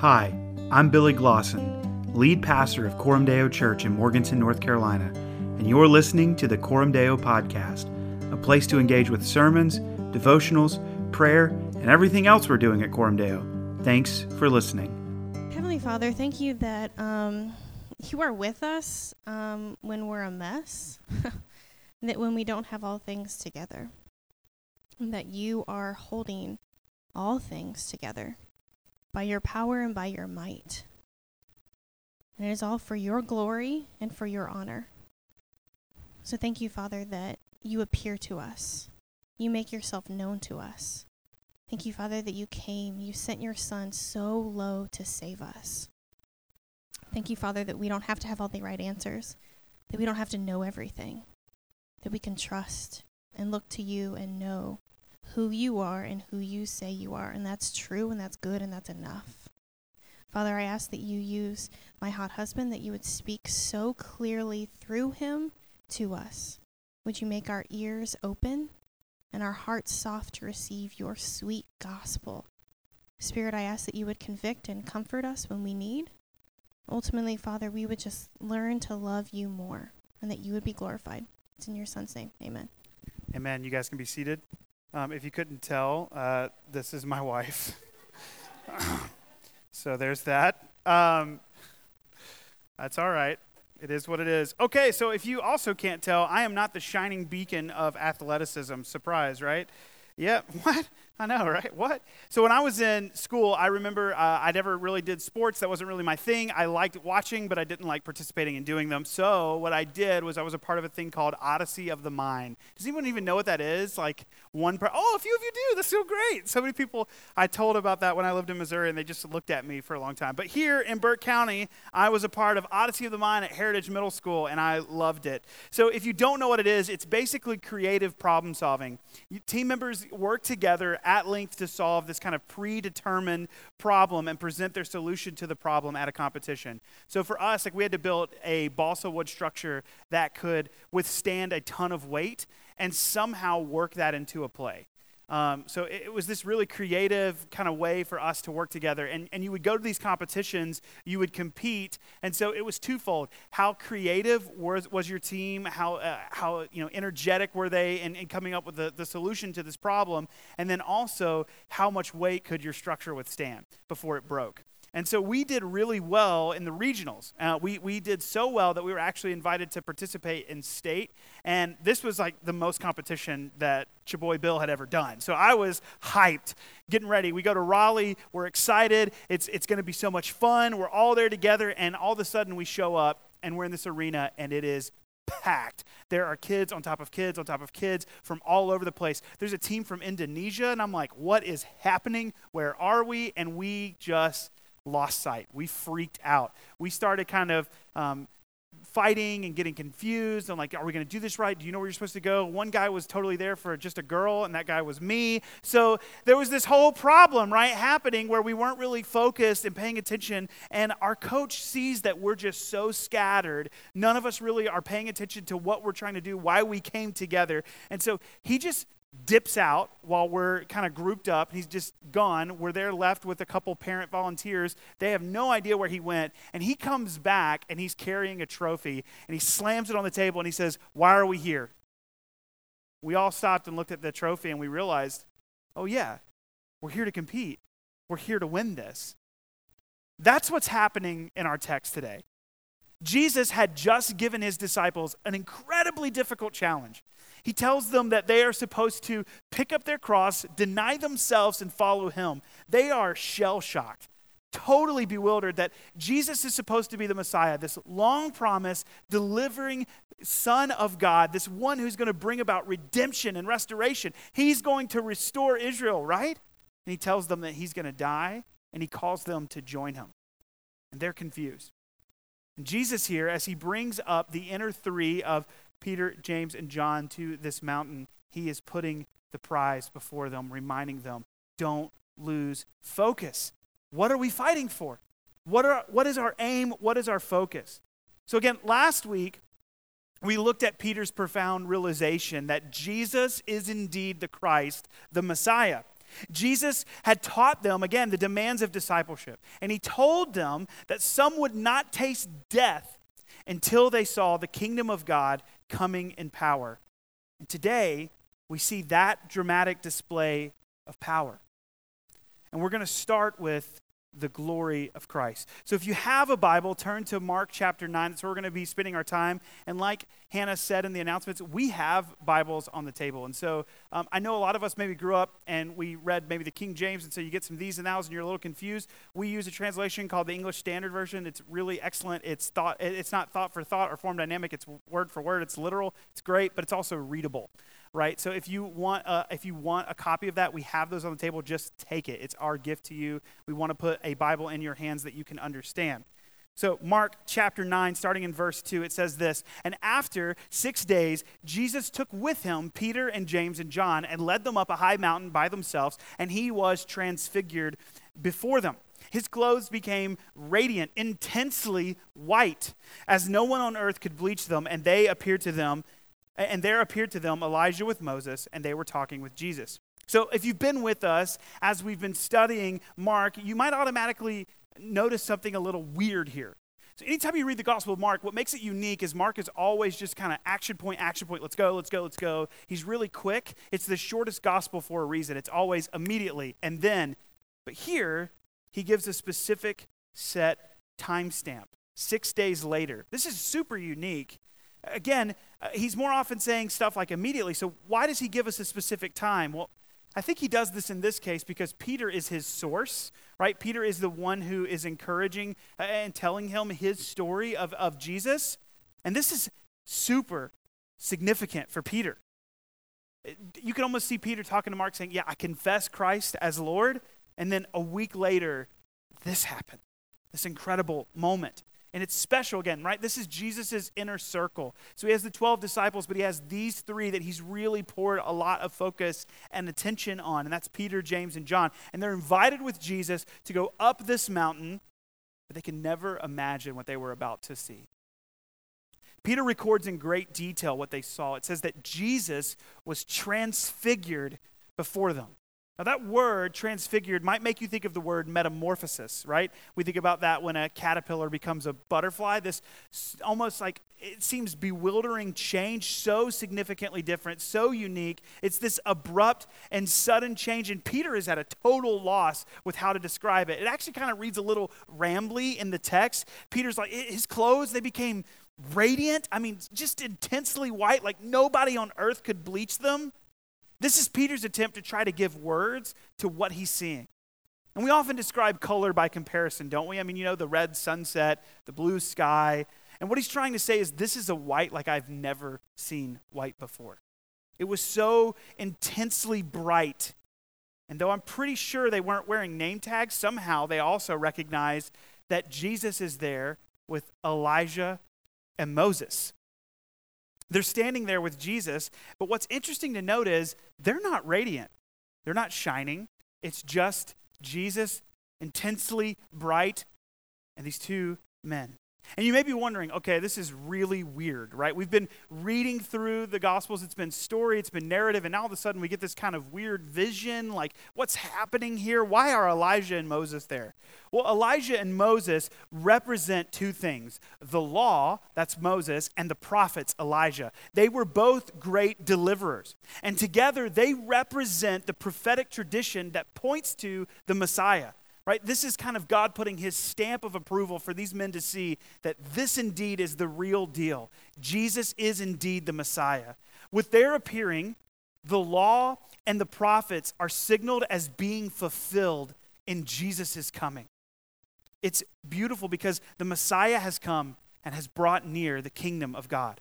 Hi, I'm Billy Glosson, lead pastor of Coram Deo Church in Morganton, North Carolina, and you're listening to the Coram Deo Podcast, a place to engage with sermons, devotionals, prayer, and everything else we're doing at Coram Deo. Thanks for listening. Heavenly Father, thank you that um, you are with us um, when we're a mess, that when we don't have all things together, that you are holding all things together by your power and by your might. And it is all for your glory and for your honor. So thank you, Father, that you appear to us. You make yourself known to us. Thank you, Father, that you came. You sent your Son so low to save us. Thank you, Father, that we don't have to have all the right answers, that we don't have to know everything, that we can trust and look to you and know who you are and who you say you are. And that's true and that's good and that's enough. Father, I ask that you use my hot husband, that you would speak so clearly through him to us. Would you make our ears open and our hearts soft to receive your sweet gospel? Spirit, I ask that you would convict and comfort us when we need. Ultimately, Father, we would just learn to love you more and that you would be glorified. It's in your son's name. Amen. Amen. You guys can be seated. Um, if you couldn't tell, uh, this is my wife. so there's that. Um, that's all right. It is what it is. Okay, so if you also can't tell, I am not the shining beacon of athleticism. Surprise, right? Yeah, what? I know, right? What? So when I was in school, I remember uh, I never really did sports. That wasn't really my thing. I liked watching, but I didn't like participating in doing them. So what I did was I was a part of a thing called Odyssey of the Mind. Does anyone even know what that is? Like one, per- oh, a few of you do. That's so great. So many people I told about that when I lived in Missouri, and they just looked at me for a long time. But here in Burke County, I was a part of Odyssey of the Mind at Heritage Middle School, and I loved it. So if you don't know what it is, it's basically creative problem solving. team members work together at length to solve this kind of predetermined problem and present their solution to the problem at a competition. So for us, like we had to build a balsa wood structure that could withstand a ton of weight and somehow work that into a play. Um, so it, it, was this really creative kind of way for us to work together. And, and you would go to these competitions, you would compete. And so it was twofold. How creative was, was your team? How, uh, how you know, energetic were they in, in coming up with the, the solution to this problem? And then also, how much weight could your structure withstand before it broke? And so we did really well in the regionals. Uh, we, we did so well that we were actually invited to participate in state. And this was like the most competition that Chaboy Bill had ever done. So I was hyped, getting ready. We go to Raleigh. We're excited. It's, it's going to be so much fun. We're all there together. And all of a sudden we show up and we're in this arena and it is packed. There are kids on top of kids on top of kids from all over the place. There's a team from Indonesia, and I'm like, what is happening? Where are we? And we just lost sight. We freaked out. We started kind of um, fighting and getting confused. I'm like, are we going to do this right? Do you know where you're supposed to go? One guy was totally there for just a girl, and that guy was me. So there was this whole problem, right, happening where we weren't really focused and paying attention. And our coach sees that we're just so scattered. None of us really are paying attention to what we're trying to do, why we came together. And so he just dips out while we're kind of grouped up. He's just gone. We're there left with a couple parent volunteers. They have no idea where he went. And he comes back and he's carrying a trophy and he slams it on the table and he says, Why are we here? We all stopped and looked at the trophy and we realized, Oh, yeah, we're here to compete. We're here to win this. That's what's happening in our text today. Jesus had just given his disciples an incredibly difficult challenge. He tells them that they are supposed to pick up their cross, deny themselves, and follow him. They are shell shocked, totally bewildered that Jesus is supposed to be the Messiah, this long promise, delivering Son of God, this one who's going to bring about redemption and restoration. He's going to restore Israel, right? And he tells them that he's going to die, and he calls them to join him. And they're confused. And Jesus here, as he brings up the inner three of Peter, James, and John to this mountain, he is putting the prize before them, reminding them don't lose focus. What are we fighting for? What, are, what is our aim? What is our focus? So, again, last week, we looked at Peter's profound realization that Jesus is indeed the Christ, the Messiah. Jesus had taught them, again, the demands of discipleship. And he told them that some would not taste death until they saw the kingdom of God coming in power. And today, we see that dramatic display of power. And we're going to start with the glory of Christ. So if you have a Bible, turn to Mark chapter 9. That's where we're going to be spending our time. And like Hannah said in the announcements, we have Bibles on the table. And so um, I know a lot of us maybe grew up and we read maybe the King James, and so you get some these and thous and you're a little confused. We use a translation called the English Standard Version. It's really excellent. It's thought. It's not thought for thought or form dynamic. It's word for word. It's literal. It's great, but it's also readable right? So if you want a, if you want a copy of that, we have those on the table. Just take it. It's our gift to you. We want to put a Bible in your hands that you can understand. So, Mark chapter 9, starting in verse 2, it says this And after six days, Jesus took with him Peter and James and John and led them up a high mountain by themselves, and he was transfigured before them. His clothes became radiant, intensely white, as no one on earth could bleach them, and they appeared to them and there appeared to them Elijah with Moses, and they were talking with Jesus. So, if you've been with us as we've been studying Mark, you might automatically notice something a little weird here. So, anytime you read the Gospel of Mark, what makes it unique is Mark is always just kind of action point, action point. Let's go, let's go, let's go. He's really quick. It's the shortest gospel for a reason. It's always immediately and then. But here, he gives a specific set timestamp six days later. This is super unique Again, uh, he's more often saying stuff like immediately. So why does he give us a specific time? Well, I think he does this in this case because Peter is his source, right? Peter is the one who is encouraging uh, and telling him his story of, of Jesus. And this is super significant for Peter. You can almost see Peter talking to Mark saying, Yeah, I confess Christ as Lord. And then a week later, this happened, this incredible moment. And it's special again, right? This is Jesus' inner circle. So he has the 12 disciples, but he has these three that he's really poured a lot of focus and attention on. And that's Peter, James, and John. And they're invited with Jesus to go up this mountain, but they can never imagine what they were about to see. Peter records in great detail what they saw. It says that Jesus was transfigured before them. Now, that word, transfigured, might make you think of the word metamorphosis, right? We think about that when a caterpillar becomes a butterfly. This almost like it seems bewildering change, so significantly different, so unique. It's this abrupt and sudden change, and Peter is at a total loss with how to describe it. It actually kind of reads a little rambly in the text. Peter's like, his clothes, they became radiant. I mean, just intensely white, like nobody on earth could bleach them. This is Peter's attempt to try to give words to what he's seeing. And we often describe color by comparison, don't we? I mean, you know, the red sunset, the blue sky. And what he's trying to say is this is a white like I've never seen white before. It was so intensely bright. And though I'm pretty sure they weren't wearing name tags, somehow they also recognized that Jesus is there with Elijah and Moses. They're standing there with Jesus, but what's interesting to note is they're not radiant, they're not shining. It's just Jesus, intensely bright, and these two men. And you may be wondering, okay, this is really weird, right? We've been reading through the Gospels, it's been story, it's been narrative, and now all of a sudden we get this kind of weird vision like, what's happening here? Why are Elijah and Moses there? Well, Elijah and Moses represent two things the law, that's Moses, and the prophets, Elijah. They were both great deliverers. And together they represent the prophetic tradition that points to the Messiah right? This is kind of God putting his stamp of approval for these men to see that this indeed is the real deal. Jesus is indeed the Messiah. With their appearing, the law and the prophets are signaled as being fulfilled in Jesus' coming. It's beautiful because the Messiah has come and has brought near the kingdom of God.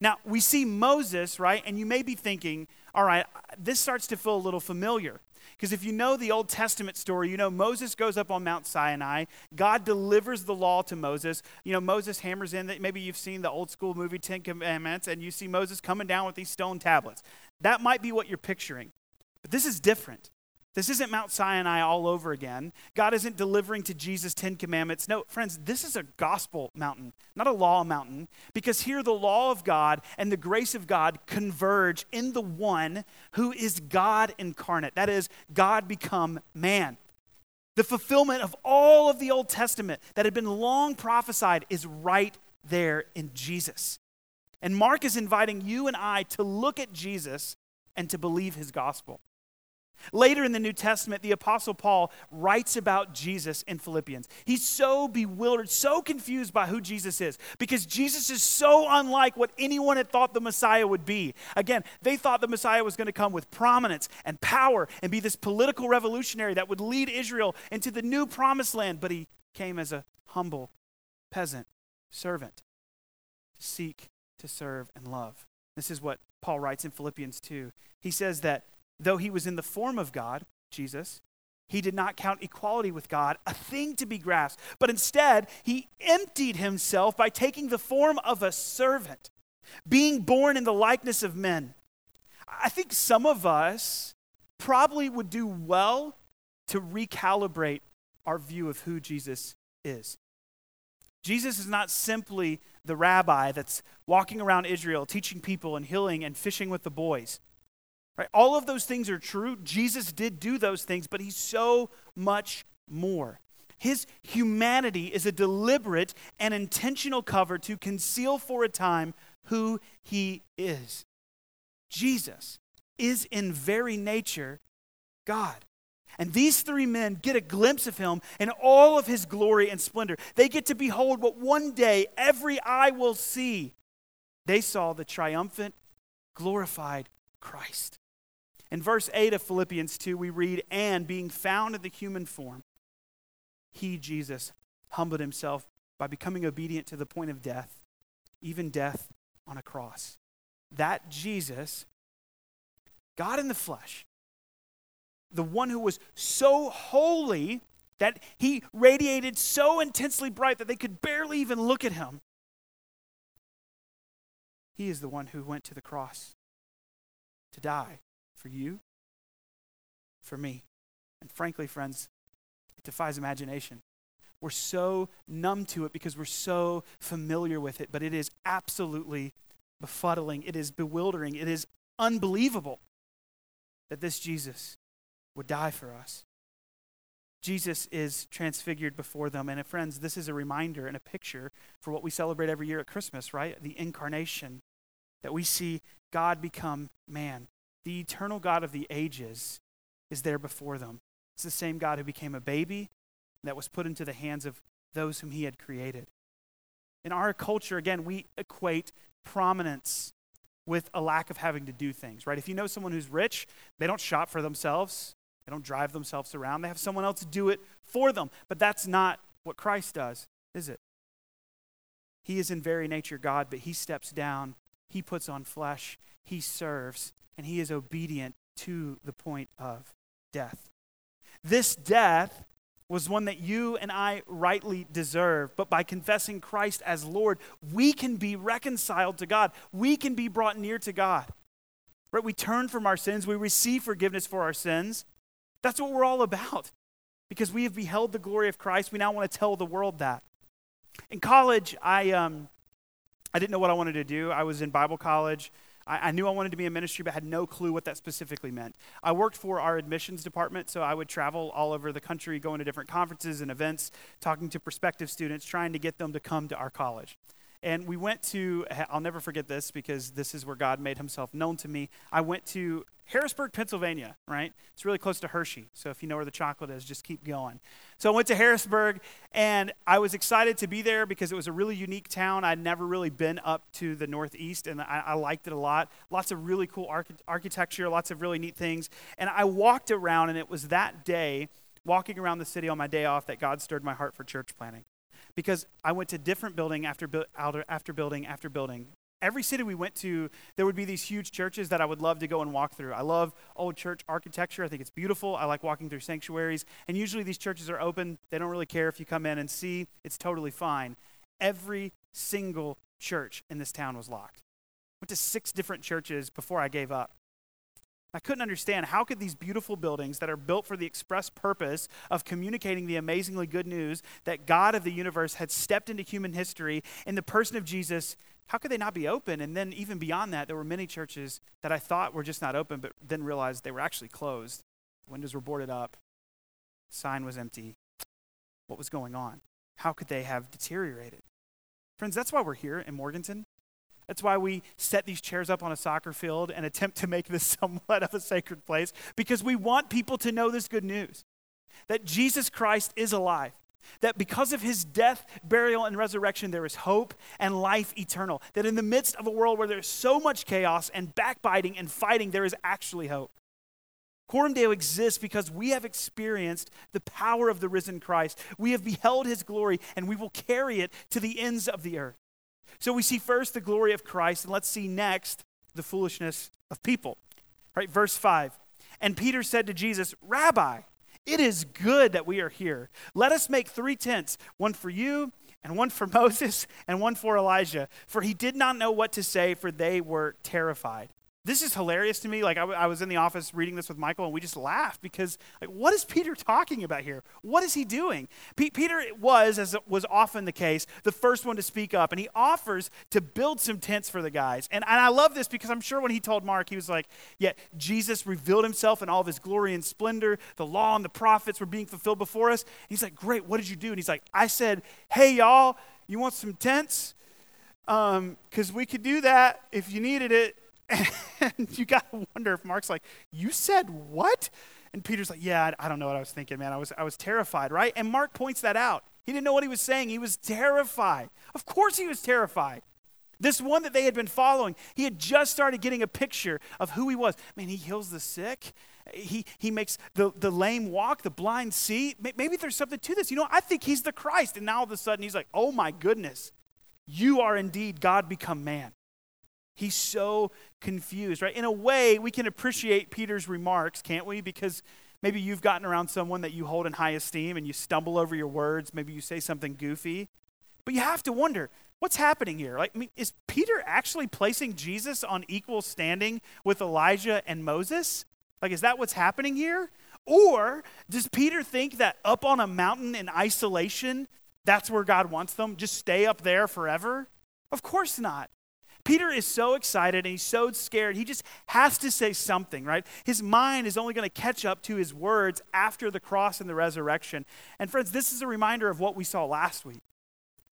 Now, we see Moses, right? And you may be thinking, all right, this starts to feel a little familiar. Because if you know the Old Testament story, you know Moses goes up on Mount Sinai. God delivers the law to Moses. You know, Moses hammers in that maybe you've seen the old school movie Ten Commandments, and you see Moses coming down with these stone tablets. That might be what you're picturing. But this is different. This isn't Mount Sinai all over again. God isn't delivering to Jesus 10 commandments. No, friends, this is a gospel mountain, not a law mountain, because here the law of God and the grace of God converge in the one who is God incarnate. That is, God become man. The fulfillment of all of the Old Testament that had been long prophesied is right there in Jesus. And Mark is inviting you and I to look at Jesus and to believe his gospel. Later in the New Testament, the Apostle Paul writes about Jesus in Philippians. He's so bewildered, so confused by who Jesus is, because Jesus is so unlike what anyone had thought the Messiah would be. Again, they thought the Messiah was going to come with prominence and power and be this political revolutionary that would lead Israel into the new promised land, but he came as a humble peasant, servant, to seek, to serve, and love. This is what Paul writes in Philippians 2. He says that Though he was in the form of God, Jesus, he did not count equality with God a thing to be grasped, but instead he emptied himself by taking the form of a servant, being born in the likeness of men. I think some of us probably would do well to recalibrate our view of who Jesus is. Jesus is not simply the rabbi that's walking around Israel teaching people and healing and fishing with the boys. Right? All of those things are true. Jesus did do those things, but he's so much more. His humanity is a deliberate and intentional cover to conceal for a time who he is. Jesus is in very nature God. And these three men get a glimpse of him in all of his glory and splendor. They get to behold what one day every eye will see. They saw the triumphant, glorified Christ. In verse 8 of Philippians 2, we read, And being found in the human form, he, Jesus, humbled himself by becoming obedient to the point of death, even death on a cross. That Jesus, God in the flesh, the one who was so holy that he radiated so intensely bright that they could barely even look at him, he is the one who went to the cross to die for you, for me. And frankly, friends, it defies imagination. We're so numb to it because we're so familiar with it, but it is absolutely befuddling. It is bewildering. It is unbelievable that this Jesus would die for us. Jesus is transfigured before them. And uh, friends, this is a reminder and a picture for what we celebrate every year at Christmas, right? The incarnation, that we see God become man the eternal God of the ages is there before them. It's the same God who became a baby that was put into the hands of those whom he had created. In our culture, again, we equate prominence with a lack of having to do things, right? If you know someone who's rich, they don't shop for themselves, they don't drive themselves around, they have someone else do it for them. But that's not what Christ does, is it? He is in very nature God, but he steps down, he puts on flesh, he serves, and he is obedient to the point of death. This death was one that you and I rightly deserve, but by confessing Christ as Lord, we can be reconciled to God. We can be brought near to God. Right? We turn from our sins, we receive forgiveness for our sins. That's what we're all about. Because we have beheld the glory of Christ, we now want to tell the world that. In college, I um, I didn't know what I wanted to do. I was in Bible college. I, I, knew I wanted to be in ministry, but had no clue what that specifically meant. I worked for our admissions department, so I would travel all over the country, going to different conferences and events, talking to prospective students, trying to get them to come to our college. And we went to, I'll never forget this because this is where God made himself known to me. I went to Harrisburg, Pennsylvania, right? It's really close to Hershey. So if you know where the chocolate is, just keep going. So I went to Harrisburg and I was excited to be there because it was a really unique town. I'd never really been up to the Northeast and I, I liked it a lot. Lots of really cool arch- architecture, lots of really neat things. And I walked around and it was that day, walking around the city on my day off, that God stirred my heart for church planting because I went to different building after, after building after building. Every city we went to, there would be these huge churches that I would love to go and walk through. I love old church architecture. I think it's beautiful. I like walking through sanctuaries. And usually these churches are open. They don't really care if you come in and see. It's totally fine. Every single church in this town was locked. Went to six different churches before I gave up. I couldn't understand how could these beautiful buildings that are built for the express purpose of communicating the amazingly good news that God of the universe had stepped into human history in the person of Jesus, how could they not be open? And then even beyond that, there were many churches that I thought were just not open, but then realized they were actually closed. Windows were boarded up, sign was empty. What was going on? How could they have deteriorated? Friends, that's why we're here in Morganton. That's why we set these chairs up on a soccer field and attempt to make this somewhat of a sacred place, because we want people to know this good news that Jesus Christ is alive, that because of his death, burial, and resurrection, there is hope and life eternal. That in the midst of a world where there's so much chaos and backbiting and fighting, there is actually hope. Dale exists because we have experienced the power of the risen Christ. We have beheld his glory, and we will carry it to the ends of the earth. So we see first the glory of Christ, and let's see next the foolishness of people. Right, verse 5. And Peter said to Jesus, Rabbi, it is good that we are here. Let us make three tents one for you, and one for Moses, and one for Elijah. For he did not know what to say, for they were terrified. This is hilarious to me. Like, I, w- I was in the office reading this with Michael, and we just laughed because, like, what is Peter talking about here? What is he doing? P- Peter was, as was often the case, the first one to speak up, and he offers to build some tents for the guys. And, and I love this because I'm sure when he told Mark, he was like, Yeah, Jesus revealed himself in all of his glory and splendor. The law and the prophets were being fulfilled before us. He's like, Great, what did you do? And he's like, I said, Hey, y'all, you want some tents? Because um, we could do that if you needed it and you got to wonder if Mark's like, You said what? And Peter's like, Yeah, I, don't know what I was thinking, man. I was, I was terrified, right? And Mark points that out. He didn't know what he was saying. He was terrified. Of course, he was terrified. This one that they had been following, he had just started getting a picture of who he was. Man, he heals the sick. He, he makes the, the lame walk, the blind see. Maybe there's something to this. You know, I think he's the Christ. And now all of a sudden he's like, oh my goodness, you are indeed God become man. He's so confused, right? In a way, we can appreciate Peter's remarks, can't we? Because maybe you've gotten around someone that you hold in high esteem and you stumble over your words. Maybe you say something goofy. But you have to wonder what's happening here? Like, I mean, is Peter actually placing Jesus on equal standing with Elijah and Moses? Like, is that what's happening here? Or does Peter think that up on a mountain in isolation, that's where God wants them? Just stay up there forever? Of course not. Peter is so excited and he's so scared. He just has to say something, right? His mind is only going to catch up to his words after the cross and the resurrection. And friends, this is a reminder of what we saw last week.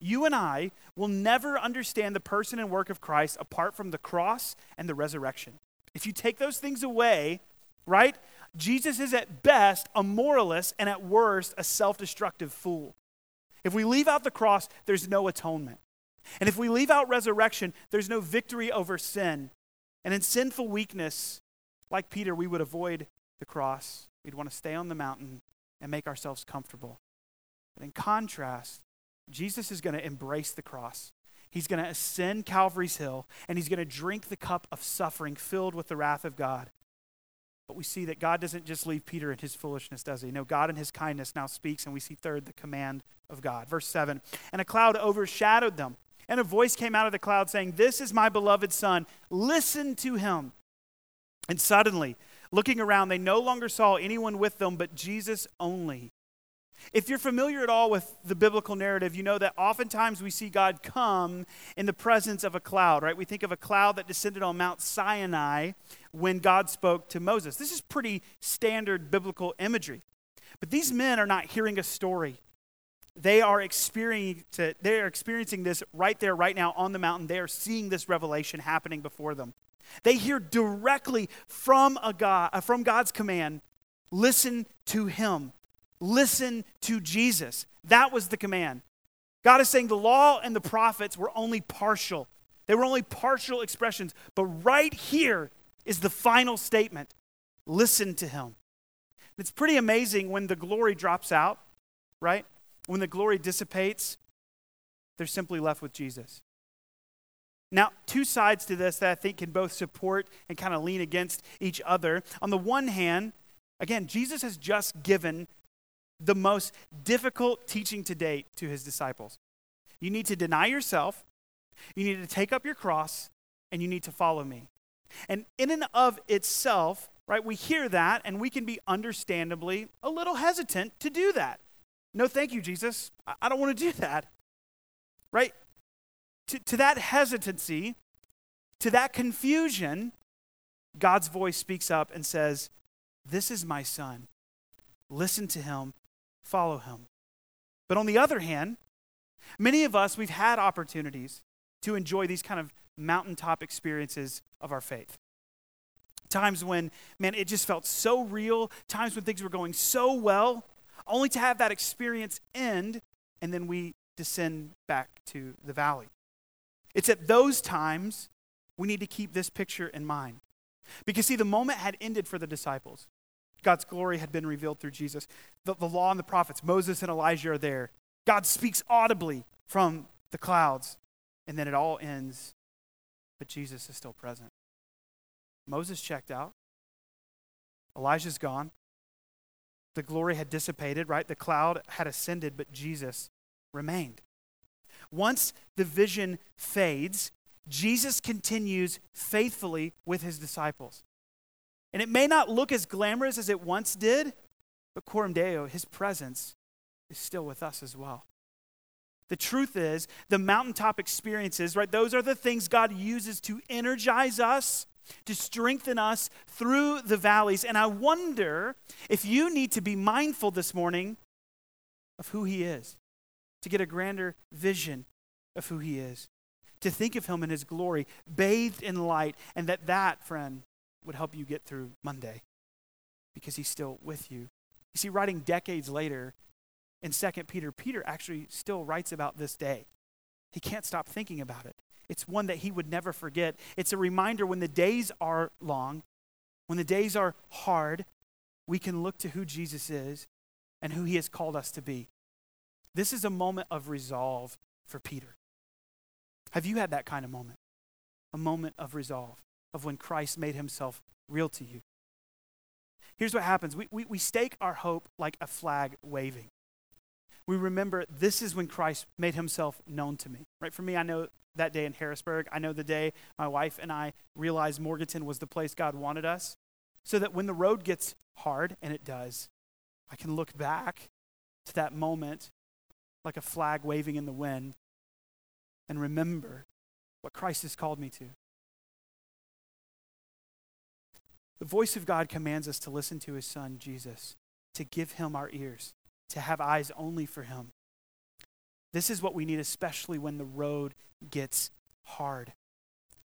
You and I will never understand the person and work of Christ apart from the cross and the resurrection. If you take those things away, right, Jesus is at best a moralist and at worst a self destructive fool. If we leave out the cross, there's no atonement. And if we leave out resurrection, there's no victory over sin. And in sinful weakness, like Peter, we would avoid the cross. We'd want to stay on the mountain and make ourselves comfortable. But in contrast, Jesus is going to embrace the cross. He's going to ascend Calvary's hill and he's going to drink the cup of suffering filled with the wrath of God. But we see that God doesn't just leave Peter in his foolishness, does he? No, God in his kindness now speaks, and we see third, the command of God. Verse 7 And a cloud overshadowed them. And a voice came out of the cloud saying, This is my beloved Son. Listen to him. And suddenly, looking around, they no longer saw anyone with them but Jesus only. If you're familiar at all with the biblical narrative, you know that oftentimes we see God come in the presence of a cloud, right? We think of a cloud that descended on Mount Sinai when God spoke to Moses. This is pretty standard biblical imagery. But these men are not hearing a story. They are experiencing, they are experiencing this right there, right now on the mountain. They are seeing this revelation happening before them. They hear directly from, a God, uh, from God's command listen to Him, listen to Jesus. That was the command. God is saying the law and the prophets were only partial, they were only partial expressions. But right here is the final statement listen to Him. It's pretty amazing when the glory drops out, right? When the glory dissipates, they're simply left with Jesus. Now, two sides to this that I think can both support and kind of lean against each other. On the one hand, again, Jesus has just given the most difficult teaching to date to his disciples. You need to deny yourself, you need to take up your cross, and you need to follow me. And in and of itself, right? We hear that and we can be understandably a little hesitant to do that. No, thank you, Jesus. I, don't want to do that, right? To, to that hesitancy, to that confusion, God's voice speaks up and says, This is my son. Listen to him, follow him. But on the other hand, many of us, we've had opportunities to enjoy these kind of mountaintop experiences of our faith. Times when, man, it just felt so real, times when things were going so well, only to have that experience end and then we descend back to the valley. It's at those times we need to keep this picture in mind. Because, see, the moment had ended for the disciples. God's glory had been revealed through Jesus. The, the law and the prophets, Moses and Elijah are there. God speaks audibly from the clouds. And then it all ends, but Jesus is still present. Moses checked out. Elijah's gone. The glory had dissipated, right? The cloud had ascended, but Jesus remained. Once the vision fades, Jesus continues faithfully with his disciples. And it may not look as glamorous as it once did, but Coram Deo, his presence, is still with us as well. The truth is, the mountaintop experiences, right, those are the things God uses to energize us, to strengthen us through the valleys. And I wonder if you need to be mindful this morning of who He is, to get a grander vision of who He is, to think of Him in His glory, bathed in light, and that that, friend, would help you get through Monday because He's still with you. You see, writing decades later, in 2 Peter, Peter actually still writes about this day. He can't stop thinking about it. It's one that he would never forget. It's a reminder when the days are long, when the days are hard, we can look to who Jesus is and who he has called us to be. This is a moment of resolve for Peter. Have you had that kind of moment? A moment of resolve, of when Christ made himself real to you. Here's what happens we, we, we stake our hope like a flag waving we remember this is when Christ made himself known to me. Right? For me, I know that day in Harrisburg. I know the day my wife and I realized Morganton was the place God wanted us. So that when the road gets hard, and it does, I can look back to that moment like a flag waving in the wind and remember what Christ has called me to. The voice of God commands us to listen to his son, Jesus, to give him our ears to have eyes only for Him. This is what we need, especially when the road gets hard,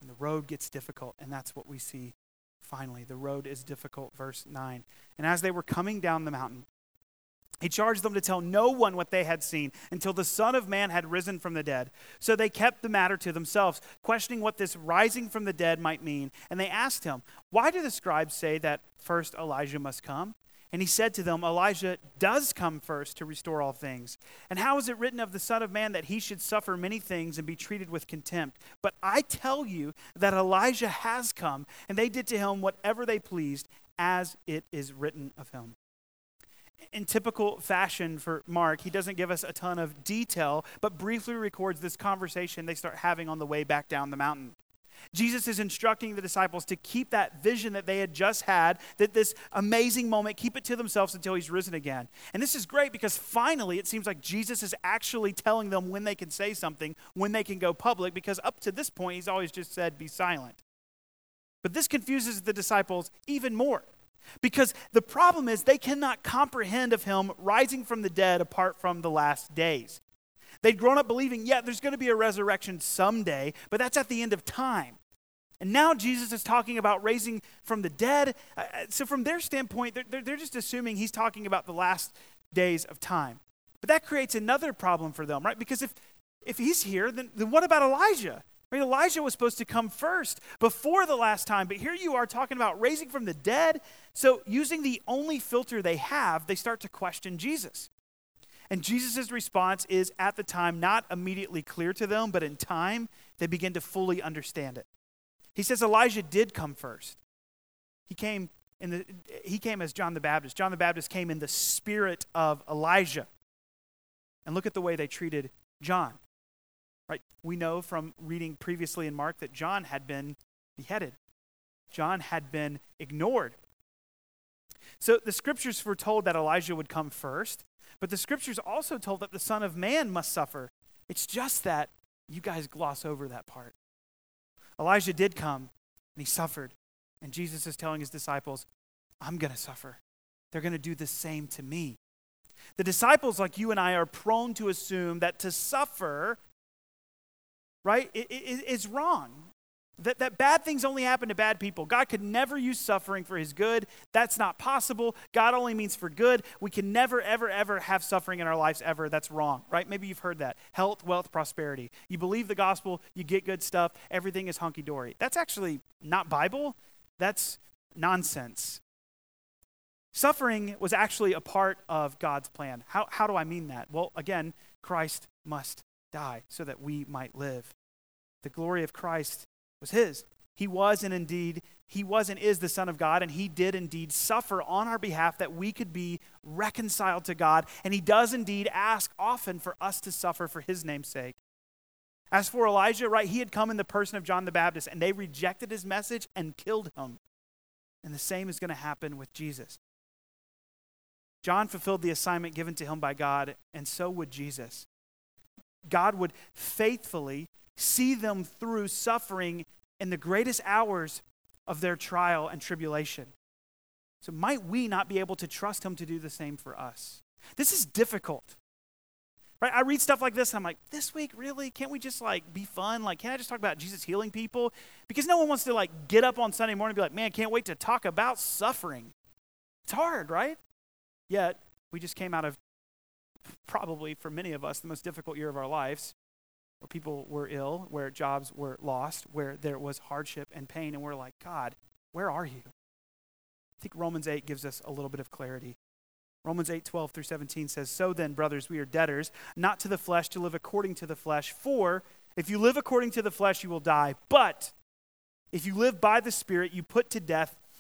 when the road gets difficult, and that's what we see finally. The road is difficult, verse 9. And as they were coming down the mountain, he charged them to tell no one what they had seen until the Son of Man had risen from the dead. So they kept the matter to themselves, questioning what this rising from the dead might mean. And they asked him, Why do the scribes say that first Elijah must come? And he said to them, Elijah does come first to restore all things. And how is it written of the Son of Man that he should suffer many things and be treated with contempt? But I tell you that Elijah has come, and they did to him whatever they pleased, as it is written of him. In typical fashion for Mark, he doesn't give us a ton of detail, but briefly records this conversation they start having on the way back down the mountain. Jesus is instructing the disciples to keep that vision that they had just had, that this amazing moment, keep it to themselves until he's risen again. And this is great because finally it seems like Jesus is actually telling them when they can say something, when they can go public, because up to this point he's always just said, be silent. But this confuses the disciples even more. Because the problem is they cannot comprehend of him rising from the dead apart from the last days. They'd grown up believing, yeah, there's going to be a resurrection someday, but that's at the end of time. And now Jesus is talking about raising from the dead. Uh, uh so, from their standpoint, they're, they're just assuming he's talking about the last days of time. But that creates another problem for them, right? Because if, if he's here, then, then what about Elijah? Right? Elijah was supposed to come first before the last time, but here you are talking about raising from the dead. So, using the only filter they have, they start to question Jesus. And Jesus' response is at the time not immediately clear to them, but in time they begin to fully understand it. He says Elijah did come first. He came in the he came as John the Baptist. John the Baptist came in the spirit of Elijah. And look at the way they treated John. Right? We know from reading previously in Mark that John had been beheaded. John had been ignored So the scriptures foretold that Elijah would come first, but the scriptures also told that the Son of Man must suffer. It's just that you guys gloss over that part. Elijah did come, and he suffered. And Jesus is telling his disciples, I'm going to suffer. They're going to do the same to me. The disciples, like you and I, are prone to assume that to suffer, right, is wrong. That, that bad things only happen to bad people. God could never use suffering for his good. That's not possible. God only means for good. We can never, ever, ever have suffering in our lives ever. That's wrong, right? Maybe you've heard that. Health, wealth, prosperity. You believe the gospel, you get good stuff, everything is hunky dory. That's actually not Bible. That's nonsense. Suffering was actually a part of God's plan. How, how do I mean that? Well, again, Christ must die so that we might live. The glory of Christ was his. He was and indeed, he was and is the Son of God, and he did indeed suffer on our behalf that we could be reconciled to God. And he does indeed ask often for us to suffer for his name's sake. As for Elijah, right, he had come in the person of John the Baptist, and they rejected his message and killed him. And the same is going to happen with Jesus. John fulfilled the assignment given to him by God, and so would Jesus. God would faithfully see them through suffering in the greatest hours of their trial and tribulation. So, might we not be able to trust him to do the same for us? This is difficult. Right? I read stuff like this and I'm like, this week, really? Can't we just like be fun? Like, can I just talk about Jesus healing people? Because no one wants to like get up on Sunday morning and be like, man, can't wait to talk about suffering. It's hard, right? Yet, we just came out of probably for many of us the most difficult year of our lives where people were ill, where jobs were lost, where there was hardship and pain, and we're like, God, where are you? I think Romans 8 gives us a little bit of clarity. Romans 8, 12 through 17 says, So then, brothers, we are debtors, not to the flesh, to live according to the flesh. For if you live according to the flesh, you will die. But if you live by the Spirit, you put to death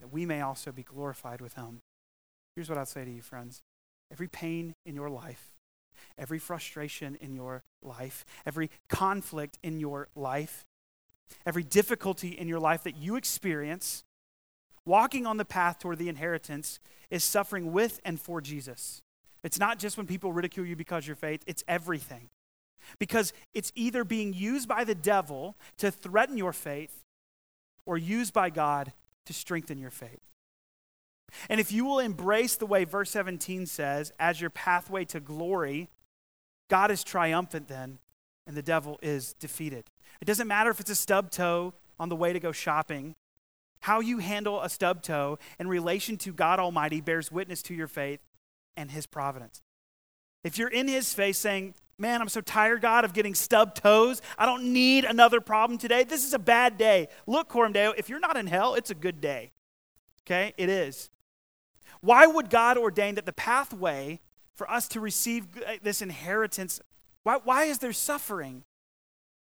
that we may also be glorified with him. Here's what I'll say to you, friends. Every pain in your life, every frustration in your life, every conflict in your life, every difficulty in your life that you experience, walking on the path toward the inheritance is suffering with and for Jesus. It's not just when people ridicule you because your faith, it's everything. Because it's either being used by the devil to threaten your faith or used by God to strengthen your faith. And if you will embrace the way verse 17 says, as your pathway to glory, God is triumphant then, and the devil is defeated. It doesn't matter if it's a stub toe on the way to go shopping. How you handle a stub toe in relation to God Almighty bears witness to your faith and His providence. If you're in His face saying, Man, I'm so tired, God, of getting stub toes. I don't need another problem today. This is a bad day. Look, Deo, if you're not in hell, it's a good day. Okay? It is. Why would God ordain that the pathway for us to receive uh, this inheritance, why, why is there suffering?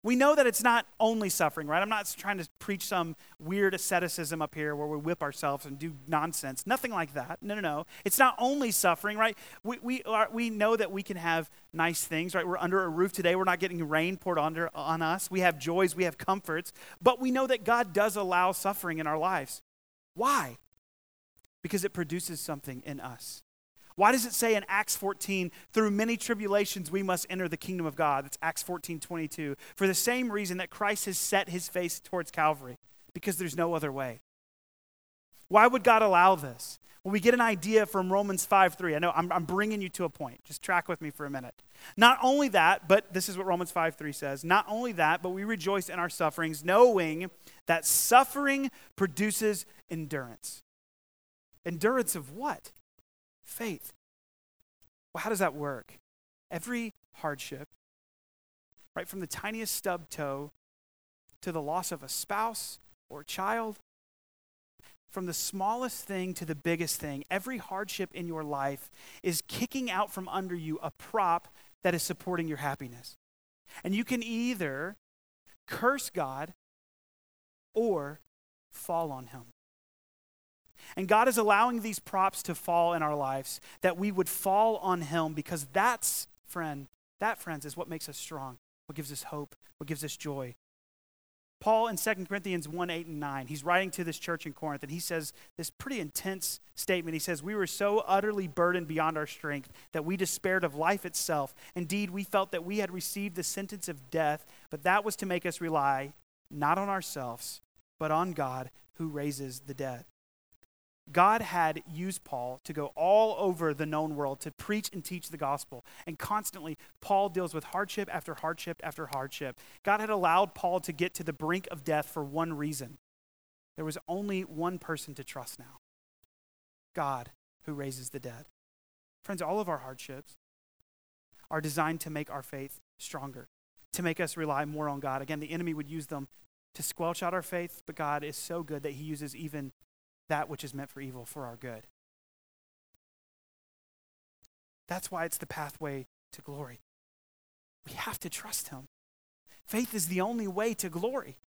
We know that it's not only suffering, right? I'm not trying to preach some weird asceticism up here where we whip ourselves and do nonsense. Nothing like that. No, no, no. It's not only suffering, right? We, we, are, we know that we can have nice things, right? We're under a roof today. We're not getting rain poured under, on us. We have joys, we have comforts. But we know that God does allow suffering in our lives. Why? Because it produces something in us. Why does it say in Acts 14, through many tribulations we must enter the kingdom of God? That's Acts 14, 22. For the same reason that Christ has set his face towards Calvary, because there's no other way. Why would God allow this? Well, we get an idea from Romans 5 3. I know I'm, I'm bringing you to a point. Just track with me for a minute. Not only that, but this is what Romans 5 3 says. Not only that, but we rejoice in our sufferings, knowing that suffering produces endurance. Endurance of what? Faith. Well, how does that work? Every hardship, right from the tiniest stub toe to the loss of a spouse or child, from the smallest thing to the biggest thing, every hardship in your life is kicking out from under you a prop that is supporting your happiness. And you can either curse God or fall on Him. And God is allowing these props to fall in our lives that we would fall on Him because that's, friend, that, friends, is what makes us strong, what gives us hope, what gives us joy. Paul in 2 Corinthians 1 8 and 9, he's writing to this church in Corinth, and he says this pretty intense statement. He says, We were so utterly burdened beyond our strength that we despaired of life itself. Indeed, we felt that we had received the sentence of death, but that was to make us rely not on ourselves, but on God who raises the dead. God had used Paul to go all over the known world to preach and teach the gospel. And constantly, Paul deals with hardship after hardship after hardship. God had allowed Paul to get to the brink of death for one reason there was only one person to trust now God who raises the dead. Friends, all of our hardships are designed to make our faith stronger, to make us rely more on God. Again, the enemy would use them to squelch out our faith, but God is so good that he uses even that which is meant for evil for our good. That's why it's the pathway to glory. We have to trust Him. Faith is the only way to glory.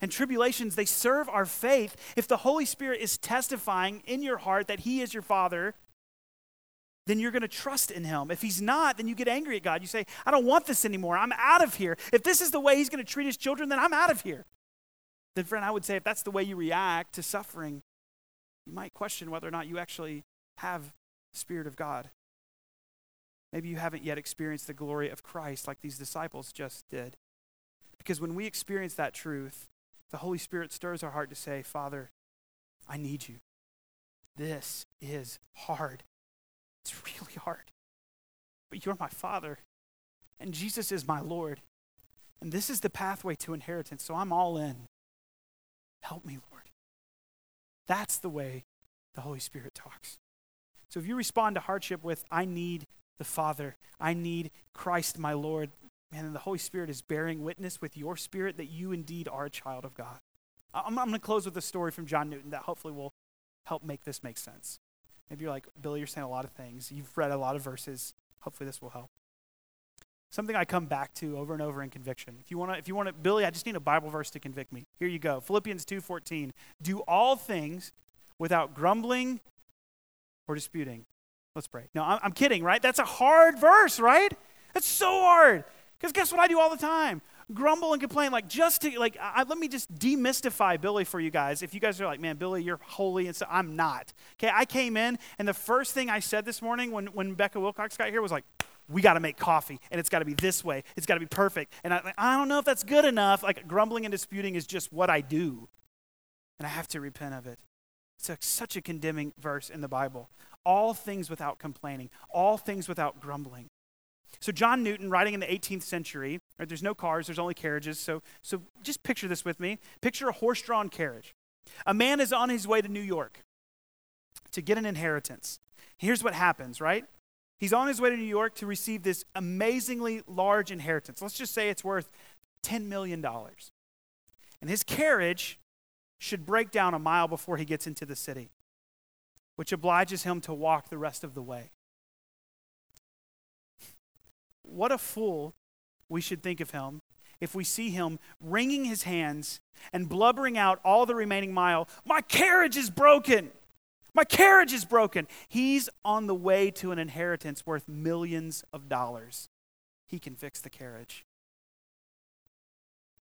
And tribulations, they serve our faith. If the Holy Spirit is testifying in your heart that He is your Father, then you're going to trust in Him. If He's not, then you get angry at God. You say, I don't want this anymore. I'm out of here. If this is the way He's going to treat His children, then I'm out of here. Then, friend, I would say if that's the way you react to suffering, you might question whether or not you actually have the Spirit of God. Maybe you haven't yet experienced the glory of Christ like these disciples just did. Because when we experience that truth, the Holy Spirit stirs our heart to say, Father, I need you. This is hard. It's really hard. But you're my Father, and Jesus is my Lord. And this is the pathway to inheritance, so I'm all in. Help me, Lord. That's the way the Holy Spirit talks. So if you respond to hardship with, I need the Father, I need Christ my Lord, man, and the Holy Spirit is bearing witness with your spirit that you indeed are a child of God. I'm, I'm going to close with a story from John Newton that hopefully will help make this make sense. Maybe you're like, Billy, you're saying a lot of things. You've read a lot of verses. Hopefully this will help. Something I come back to over and over in conviction. If you want to, if you want to, Billy, I just need a Bible verse to convict me. Here you go. Philippians 2:14. Do all things without grumbling or disputing. Let's pray. No, I'm, kidding, right? That's a hard verse, right? That's so hard. Because guess what I do all the time? Grumble and complain. Like, just to, like, I, let me just demystify Billy for you guys. If you guys are like, man, Billy, you're holy and so I'm not. Okay, I came in, and the first thing I said this morning when, when Becca Wilcox got here was like, we got to make coffee and it's got to be this way. It's got to be perfect. And I, I don't know if that's good enough. Like grumbling and disputing is just what I do. And I have to repent of it. It's a, such a condemning verse in the Bible. All things without complaining, all things without grumbling. So John Newton, writing in the 18th century, right, there's no cars, there's only carriages. So, so just picture this with me. Picture a horse-drawn carriage. A man is on his way to New York to get an inheritance. Here's what happens, right? He's on his way to New York to receive this amazingly large inheritance. Let's just say it's worth $10 million. And his carriage should break down a mile before he gets into the city, which obliges him to walk the rest of the way. What a fool we should think of him if we see him wringing his hands and blubbering out all the remaining mile, My carriage is broken! My carriage is broken. He's on the way to an inheritance worth millions of dollars. He can fix the carriage.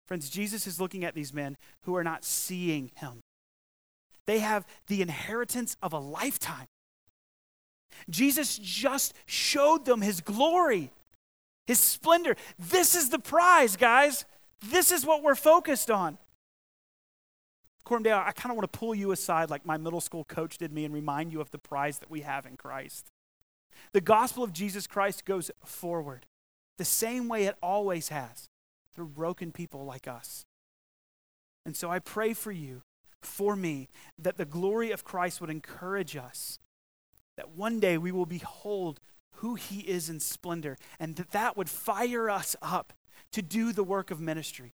Friends, Jesus is looking at these men who are not seeing him. They have the inheritance of a lifetime. Jesus just showed them his glory, his splendor. This is the prize, guys. This is what we're focused on. Coram Deo, I kind of want to pull you aside like my middle school coach did me and remind you of the prize that we have in Christ. The gospel of Jesus Christ goes forward the same way it always has through broken people like us. And so I pray for you, for me, that the glory of Christ would encourage us, that one day we will behold who he is in splendor, and that that would fire us up to do the work of ministry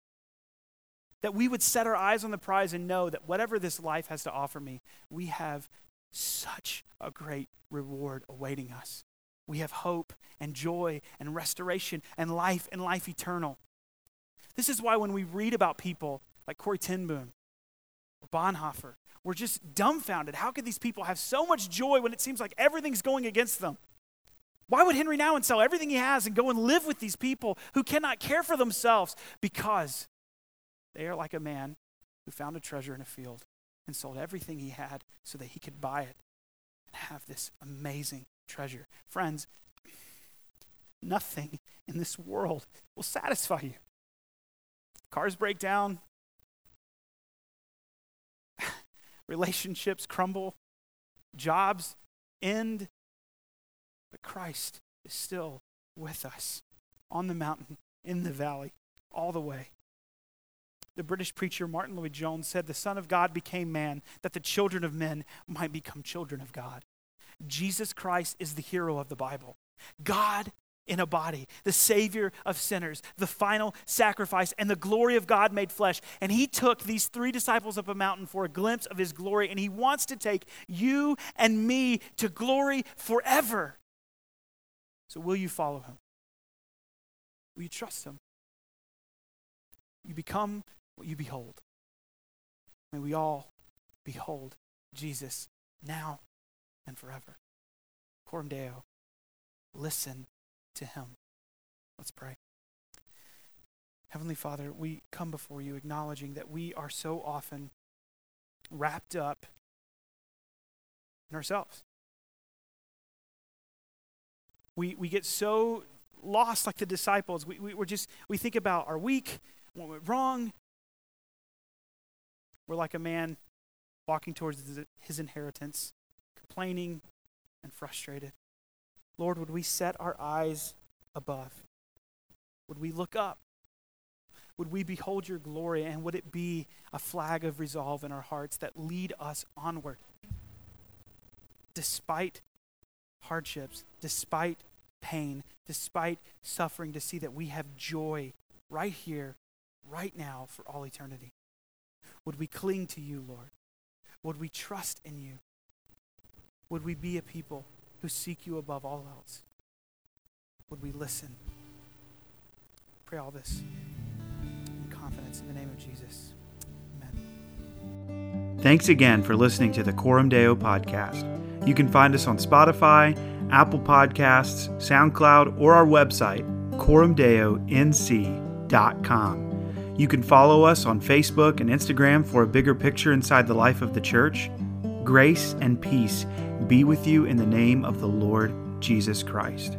that we would set our eyes on the prize and know that whatever this life has to offer me, we have such a great reward awaiting us. We have hope and joy and restoration and life and life eternal. This is why when we read about people like Corrie ten Boom or Bonhoeffer, we're just dumbfounded. How could these people have so much joy when it seems like everything's going against them? Why would Henri Nouwen sell everything he has and go and live with these people who cannot care for themselves? Because they are like a man who found a treasure in a field and sold everything he had so that he could buy it and have this amazing treasure. Friends, nothing in this world will satisfy you. Cars break down, relationships crumble, jobs end, but Christ is still with us on the mountain, in the valley, all the way. The British preacher Martyn Lloyd-Jones said, The Son of God became man that the children of men might become children of God. Jesus Christ is the hero of the Bible. God in a body, the Savior of sinners, the final sacrifice, and the glory of God made flesh. And He took these three disciples up a mountain for a glimpse of His glory, and He wants to take you and me to glory forever. So, will you follow Him? Will you trust Him? You become what you behold. May we all behold Jesus now and forever. Coram Deo, listen to him. Let's pray. Heavenly Father, we come before you acknowledging that we are so often wrapped up in ourselves. We, we get so lost like the disciples. We, we, we're just, we think about our week, what went wrong. We're like a man walking towards his inheritance, complaining and frustrated. Lord, would we set our eyes above? Would we look up? Would we behold your glory? And would it be a flag of resolve in our hearts that lead us onward? Despite hardships, despite pain, despite suffering, to see that we have joy right here, right now, for all eternity. Would we cling to you, Lord? Would we trust in you? Would we be a people who seek you above all else? Would we listen? Pray all this in confidence in the name of Jesus. Amen. Thanks again for listening to the Coram Deo podcast. You can find us on Spotify, Apple Podcasts, SoundCloud, or our website, coramdeonc.com. You can follow us on Facebook and Instagram for a bigger picture inside the life of the church. Grace and peace be with you in the name of the Lord Jesus Christ.